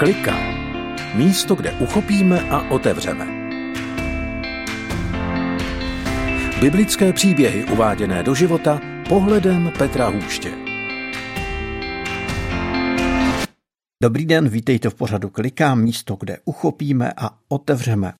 Klika. Místo, kde uchopíme a otevřeme. Biblické příběhy uváděné do života pohledem Petra Hůště. Dobrý den, vítejte v pořadu Klika, místo, kde uchopíme a otevřeme.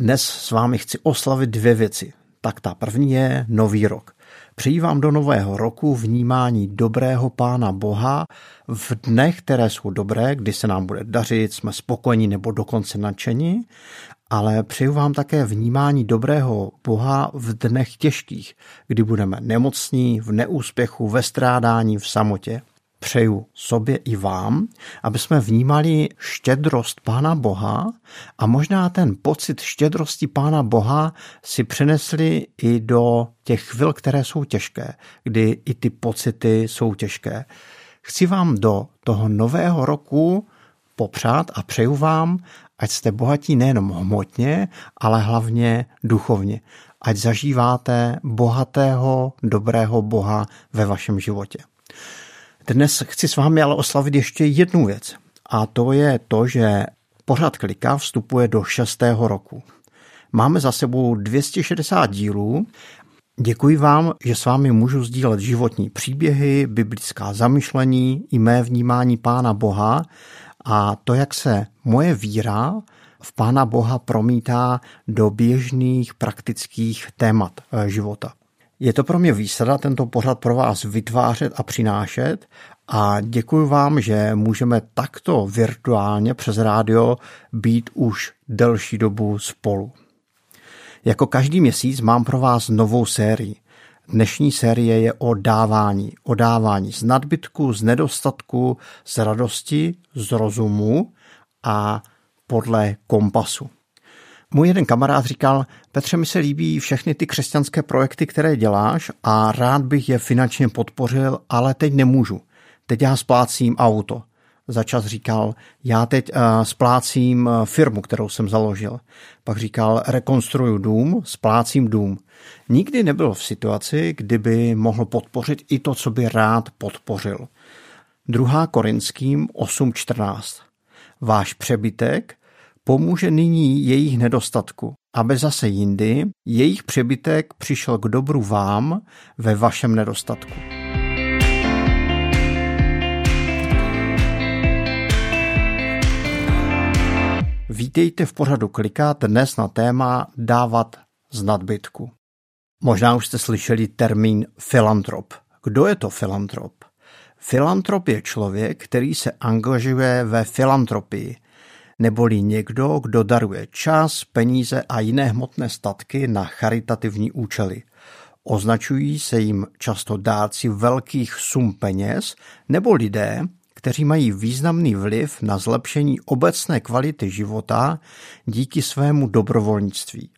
Dnes s vámi chci oslavit dvě věci. Tak ta první je Nový rok. Přeji vám do nového roku vnímání dobrého Pána Boha v dnech, které jsou dobré, kdy se nám bude dařit, jsme spokojení nebo dokonce nadšení, ale přeju vám také vnímání dobrého Boha v dnech těžkých, kdy budeme nemocní, v neúspěchu, ve strádání, v samotě přeju sobě i vám, aby jsme vnímali štědrost Pána Boha a možná ten pocit štědrosti Pána Boha si přenesli i do těch chvil, které jsou těžké, kdy i ty pocity jsou těžké. Chci vám do toho nového roku popřát a přeju vám, ať jste bohatí nejenom hmotně, ale hlavně duchovně. Ať zažíváte bohatého, dobrého Boha ve vašem životě. Dnes chci s vámi ale oslavit ještě jednu věc. A to je to, že pořad klika vstupuje do šestého roku. Máme za sebou 260 dílů. Děkuji vám, že s vámi můžu sdílet životní příběhy, biblická zamyšlení i mé vnímání Pána Boha a to, jak se moje víra v Pána Boha promítá do běžných praktických témat eh, života. Je to pro mě výsada tento pořad pro vás vytvářet a přinášet a děkuji vám, že můžeme takto virtuálně přes rádio být už delší dobu spolu. Jako každý měsíc mám pro vás novou sérii. Dnešní série je o dávání. O dávání z nadbytku, z nedostatku, z radosti, z rozumu a podle kompasu. Můj jeden kamarád říkal, Petře, mi se líbí všechny ty křesťanské projekty, které děláš a rád bych je finančně podpořil, ale teď nemůžu. Teď já splácím auto. Začas říkal, já teď uh, splácím uh, firmu, kterou jsem založil. Pak říkal, rekonstruju dům, splácím dům. Nikdy nebyl v situaci, kdyby mohl podpořit i to, co by rád podpořil. Druhá Korinským 8.14. Váš přebytek pomůže nyní jejich nedostatku, aby zase jindy jejich přebytek přišel k dobru vám ve vašem nedostatku. Vítejte v pořadu Klikat dnes na téma dávat z nadbytku. Možná už jste slyšeli termín filantrop. Kdo je to filantrop? Filantrop je člověk, který se angažuje ve filantropii, neboli někdo, kdo daruje čas, peníze a jiné hmotné statky na charitativní účely. Označují se jim často dárci velkých sum peněz nebo lidé, kteří mají významný vliv na zlepšení obecné kvality života díky svému dobrovolnictví.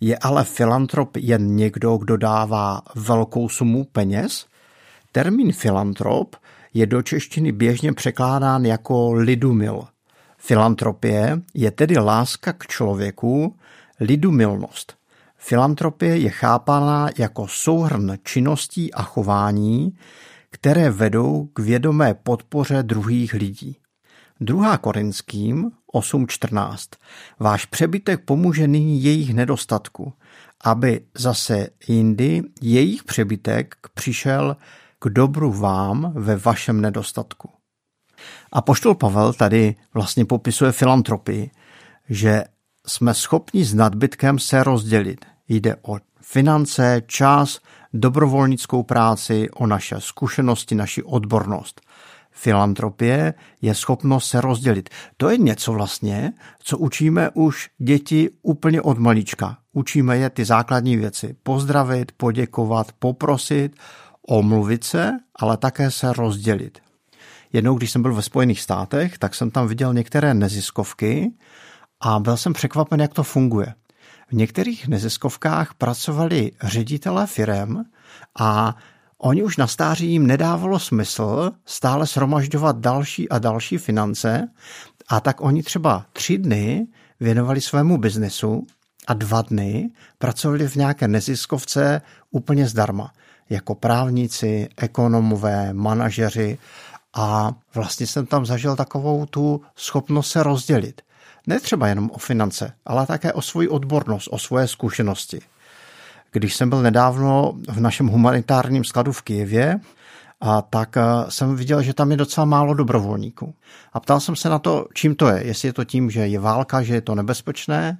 Je ale filantrop jen někdo, kdo dává velkou sumu peněz? Termín filantrop je do češtiny běžně překládán jako lidumil – Filantropie je tedy láska k člověku, lidumilnost. Filantropie je chápaná jako souhrn činností a chování, které vedou k vědomé podpoře druhých lidí. Druhá Korinským 8.14. Váš přebytek pomůže nyní jejich nedostatku, aby zase jindy jejich přebytek přišel k dobru vám ve vašem nedostatku. A poštol Pavel tady vlastně popisuje filantropii, že jsme schopni s nadbytkem se rozdělit. Jde o finance, čas, dobrovolnickou práci, o naše zkušenosti, naši odbornost. Filantropie je schopnost se rozdělit. To je něco vlastně, co učíme už děti úplně od malička. Učíme je ty základní věci. Pozdravit, poděkovat, poprosit, omluvit se, ale také se rozdělit. Jednou, když jsem byl ve Spojených státech, tak jsem tam viděl některé neziskovky a byl jsem překvapen, jak to funguje. V některých neziskovkách pracovali ředitelé firem a oni už na stáří jim nedávalo smysl stále sromažďovat další a další finance a tak oni třeba tři dny věnovali svému biznesu a dva dny pracovali v nějaké neziskovce úplně zdarma, jako právníci, ekonomové, manažeři a vlastně jsem tam zažil takovou tu schopnost se rozdělit. Ne třeba jenom o finance, ale také o svoji odbornost, o svoje zkušenosti. Když jsem byl nedávno v našem humanitárním skladu v Kijevě, a tak jsem viděl, že tam je docela málo dobrovolníků. A ptal jsem se na to, čím to je. Jestli je to tím, že je válka, že je to nebezpečné.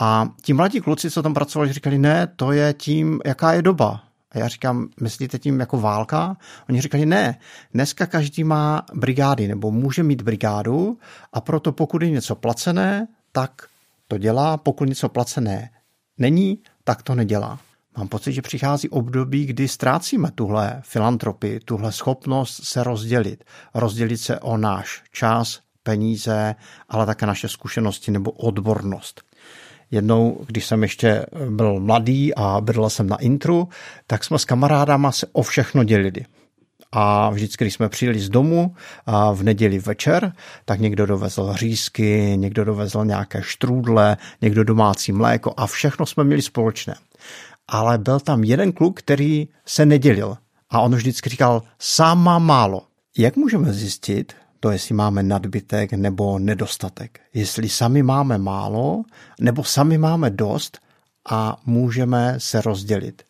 A ti mladí kluci, co tam pracovali, říkali, ne, to je tím, jaká je doba. A já říkám, myslíte tím jako válka? Oni říkali, ne, dneska každý má brigády nebo může mít brigádu a proto pokud je něco placené, tak to dělá, pokud něco placené není, tak to nedělá. Mám pocit, že přichází období, kdy ztrácíme tuhle filantropii, tuhle schopnost se rozdělit. Rozdělit se o náš čas, peníze, ale také naše zkušenosti nebo odbornost. Jednou, když jsem ještě byl mladý a bydlel jsem na intru, tak jsme s kamarádama se o všechno dělili. A vždycky, když jsme přijeli z domu a v neděli večer, tak někdo dovezl řízky, někdo dovezl nějaké štrůdle, někdo domácí mléko a všechno jsme měli společné. Ale byl tam jeden kluk, který se nedělil. A on vždycky říkal, sám má málo. Jak můžeme zjistit, to, jestli máme nadbytek nebo nedostatek. Jestli sami máme málo, nebo sami máme dost a můžeme se rozdělit.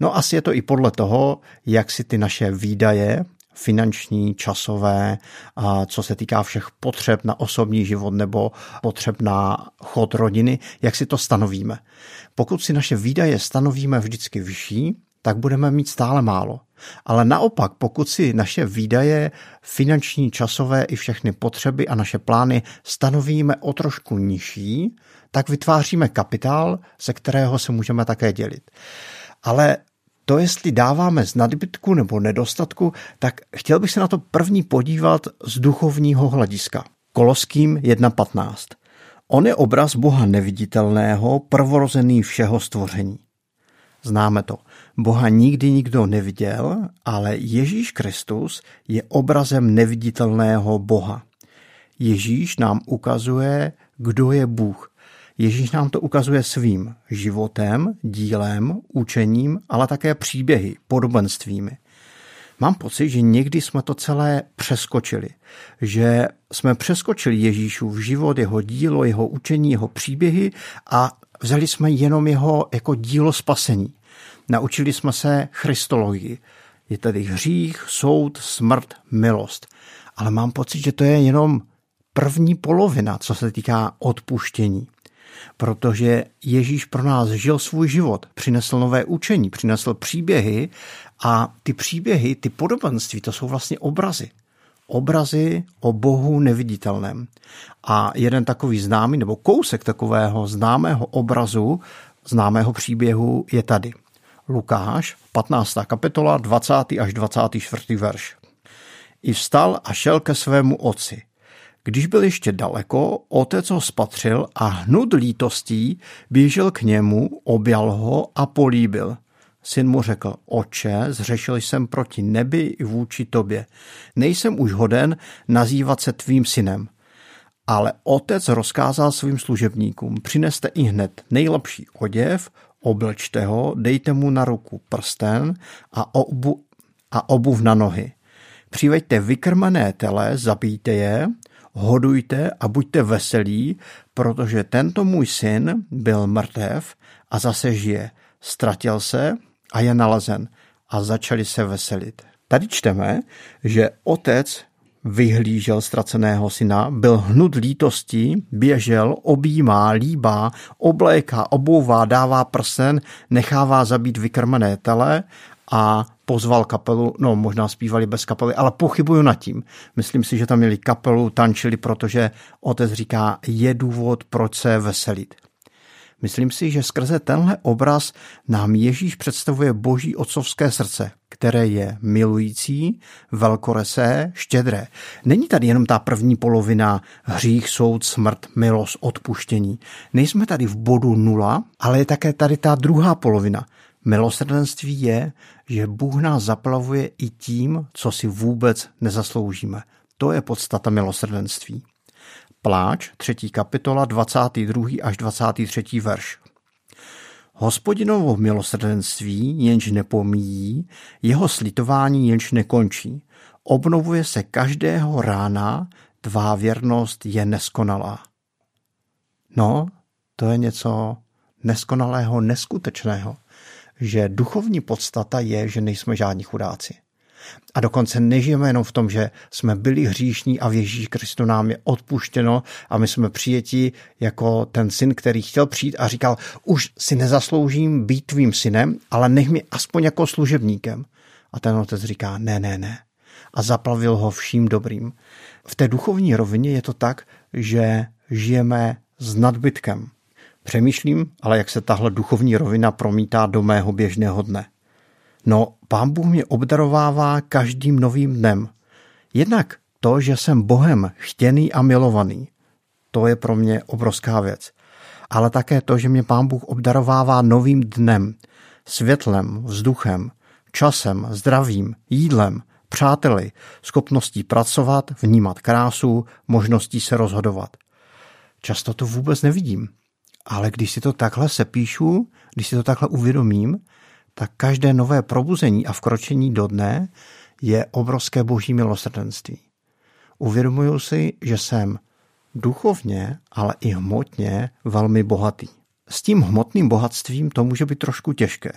No asi je to i podle toho, jak si ty naše výdaje, finanční, časové, a co se týká všech potřeb na osobní život nebo potřeb na chod rodiny, jak si to stanovíme. Pokud si naše výdaje stanovíme vždycky vyšší, tak budeme mít stále málo. Ale naopak, pokud si naše výdaje, finanční, časové i všechny potřeby a naše plány stanovíme o trošku nižší, tak vytváříme kapitál, ze kterého se můžeme také dělit. Ale to, jestli dáváme z nadbytku nebo nedostatku, tak chtěl bych se na to první podívat z duchovního hlediska. Koloským 1.15. On je obraz Boha neviditelného, prvorozený všeho stvoření. Známe to. Boha nikdy nikdo neviděl, ale Ježíš Kristus je obrazem neviditelného Boha. Ježíš nám ukazuje, kdo je Bůh. Ježíš nám to ukazuje svým životem, dílem, učením, ale také příběhy, podobenstvími. Mám pocit, že někdy jsme to celé přeskočili. Že jsme přeskočili Ježíšův život, jeho dílo, jeho učení, jeho příběhy a vzali jsme jenom jeho jako dílo spasení. Naučili jsme se christologii. Je tedy hřích, soud, smrt, milost. Ale mám pocit, že to je jenom první polovina, co se týká odpuštění. Protože Ježíš pro nás žil svůj život, přinesl nové učení, přinesl příběhy a ty příběhy, ty podobenství, to jsou vlastně obrazy. Obrazy o Bohu neviditelném. A jeden takový známý, nebo kousek takového známého obrazu, známého příběhu je tady. Lukáš, 15. kapitola, 20. až 24. verš. I vstal a šel ke svému otci. Když byl ještě daleko, otec ho spatřil a hnud lítostí běžel k němu, objal ho a políbil. Syn mu řekl, oče, zřešil jsem proti nebi i vůči tobě. Nejsem už hoden nazývat se tvým synem. Ale otec rozkázal svým služebníkům, přineste i hned nejlepší oděv, oblečte ho, dejte mu na ruku prsten a, obu, a obuv na nohy. Přiveďte vykrmené tele, zabijte je, hodujte a buďte veselí, protože tento můj syn byl mrtev a zase žije. Ztratil se a je nalezen a začali se veselit. Tady čteme, že otec vyhlížel ztraceného syna, byl hnut lítostí, běžel, objímá, líbá, obléká, obouvá, dává prsen, nechává zabít vykrmené tele a pozval kapelu, no možná zpívali bez kapely, ale pochybuju nad tím. Myslím si, že tam měli kapelu, tančili, protože otec říká, je důvod, proč se veselit. Myslím si, že skrze tenhle obraz nám Ježíš představuje boží otcovské srdce, které je milující, velkoresé, štědré. Není tady jenom ta první polovina hřích, soud, smrt, milost, odpuštění. Nejsme tady v bodu nula, ale je také tady ta druhá polovina. Milosrdenství je, že Bůh nás zaplavuje i tím, co si vůbec nezasloužíme. To je podstata milosrdenství. Pláč, třetí kapitola, 22. až 23. verš. Hospodinovo milosrdenství jenž nepomíjí, jeho slitování jenž nekončí. Obnovuje se každého rána, tvá věrnost je neskonalá. No, to je něco neskonalého, neskutečného, že duchovní podstata je, že nejsme žádní chudáci. A dokonce nežijeme jenom v tom, že jsme byli hříšní a v Ježíši Kristu nám je odpuštěno a my jsme přijeti jako ten syn, který chtěl přijít a říkal, už si nezasloužím být tvým synem, ale nech mi aspoň jako služebníkem. A ten otec říká, ne, ne, ne. A zaplavil ho vším dobrým. V té duchovní rovině je to tak, že žijeme s nadbytkem. Přemýšlím, ale jak se tahle duchovní rovina promítá do mého běžného dne. No, pán Bůh mě obdarovává každým novým dnem. Jednak to, že jsem Bohem chtěný a milovaný, to je pro mě obrovská věc. Ale také to, že mě pán Bůh obdarovává novým dnem, světlem, vzduchem, časem, zdravím, jídlem, přáteli, schopností pracovat, vnímat krásu, možností se rozhodovat. Často to vůbec nevidím. Ale když si to takhle sepíšu, když si to takhle uvědomím, tak každé nové probuzení a vkročení do dne je obrovské boží milosrdenství. Uvědomuju si, že jsem duchovně, ale i hmotně velmi bohatý. S tím hmotným bohatstvím to může být trošku těžké,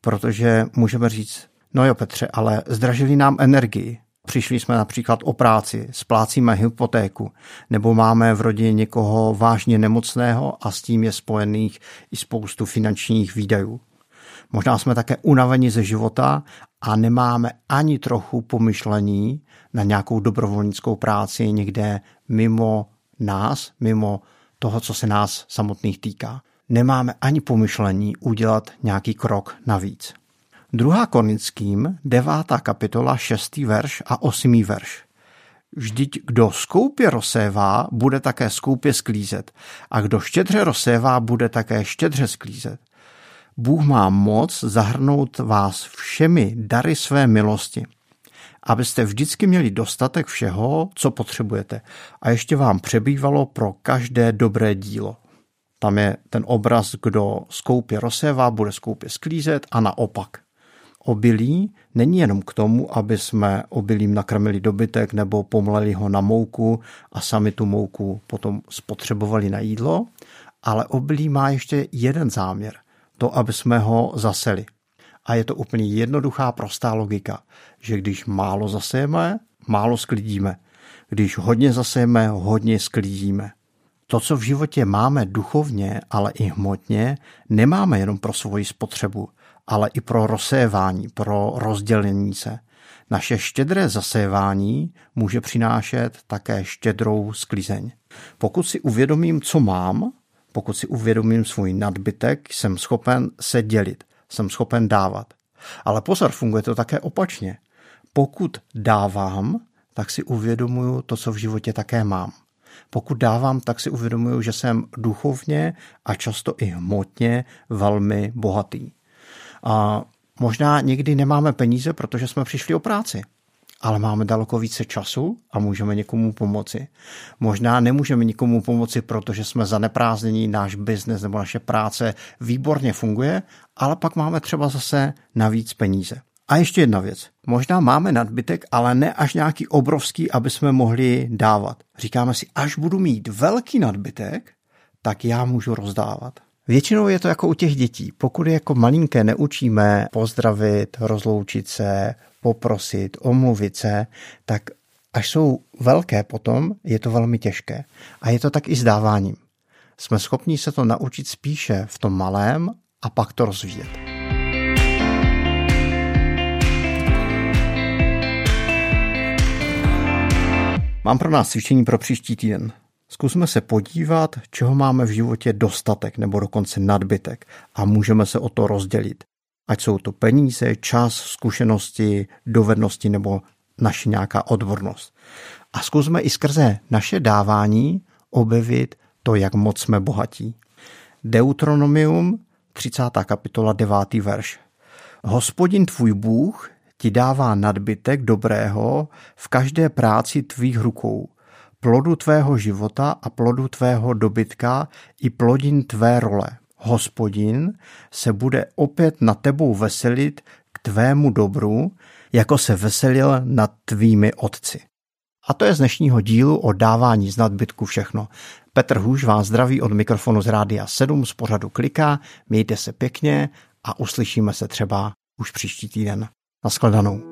protože můžeme říct, no jo Petře, ale zdražili nám energii, Přišli jsme například o práci, splácíme hypotéku, nebo máme v rodině někoho vážně nemocného a s tím je spojených i spoustu finančních výdajů. Možná jsme také unaveni ze života a nemáme ani trochu pomyšlení na nějakou dobrovolnickou práci někde mimo nás, mimo toho, co se nás samotných týká. Nemáme ani pomyšlení udělat nějaký krok navíc. Druhá Korinským, devátá kapitola, šestý verš a osmý verš. Vždyť kdo skoupě rozsévá, bude také skoupě sklízet. A kdo štědře rozsévá, bude také štědře sklízet. Bůh má moc zahrnout vás všemi dary své milosti, abyste vždycky měli dostatek všeho, co potřebujete a ještě vám přebývalo pro každé dobré dílo. Tam je ten obraz, kdo skoupě rozsévá, bude skoupě sklízet a naopak. Obilí není jenom k tomu, aby jsme obilím nakrmili dobytek nebo pomleli ho na mouku a sami tu mouku potom spotřebovali na jídlo, ale obilí má ještě jeden záměr – to, aby jsme ho zaseli. A je to úplně jednoduchá, prostá logika, že když málo zasejeme, málo sklidíme. Když hodně zasejeme, hodně sklidíme. To, co v životě máme duchovně, ale i hmotně, nemáme jenom pro svoji spotřebu, ale i pro rozsévání, pro rozdělení se. Naše štědré zasévání může přinášet také štědrou sklizeň. Pokud si uvědomím, co mám, pokud si uvědomím svůj nadbytek, jsem schopen se dělit, jsem schopen dávat. Ale pozor, funguje to také opačně. Pokud dávám, tak si uvědomuju to, co v životě také mám. Pokud dávám, tak si uvědomuju, že jsem duchovně a často i hmotně velmi bohatý. A možná někdy nemáme peníze, protože jsme přišli o práci ale máme daleko více času a můžeme někomu pomoci. Možná nemůžeme nikomu pomoci, protože jsme zaneprázdnění, náš biznes nebo naše práce výborně funguje, ale pak máme třeba zase navíc peníze. A ještě jedna věc. Možná máme nadbytek, ale ne až nějaký obrovský, aby jsme mohli dávat. Říkáme si, až budu mít velký nadbytek, tak já můžu rozdávat. Většinou je to jako u těch dětí. Pokud jako malinké neučíme pozdravit, rozloučit se, poprosit, omluvit se, tak až jsou velké potom, je to velmi těžké. A je to tak i s dáváním. Jsme schopni se to naučit spíše v tom malém a pak to rozvíjet. Mám pro nás cvičení pro příští týden. Zkusme se podívat, čeho máme v životě dostatek nebo dokonce nadbytek a můžeme se o to rozdělit. Ať jsou to peníze, čas, zkušenosti, dovednosti nebo naše nějaká odbornost. A zkusme i skrze naše dávání objevit to, jak moc jsme bohatí. Deuteronomium, 30. kapitola, 9. verš. Hospodin tvůj Bůh ti dává nadbytek dobrého v každé práci tvých rukou, plodu tvého života a plodu tvého dobytka i plodin tvé role. Hospodin se bude opět na tebou veselit k tvému dobru, jako se veselil nad tvými otci. A to je z dnešního dílu o dávání z nadbytku všechno. Petr Hůž vás zdraví od mikrofonu z Rádia 7 z pořadu Kliká. Mějte se pěkně a uslyšíme se třeba už příští týden. Naschledanou.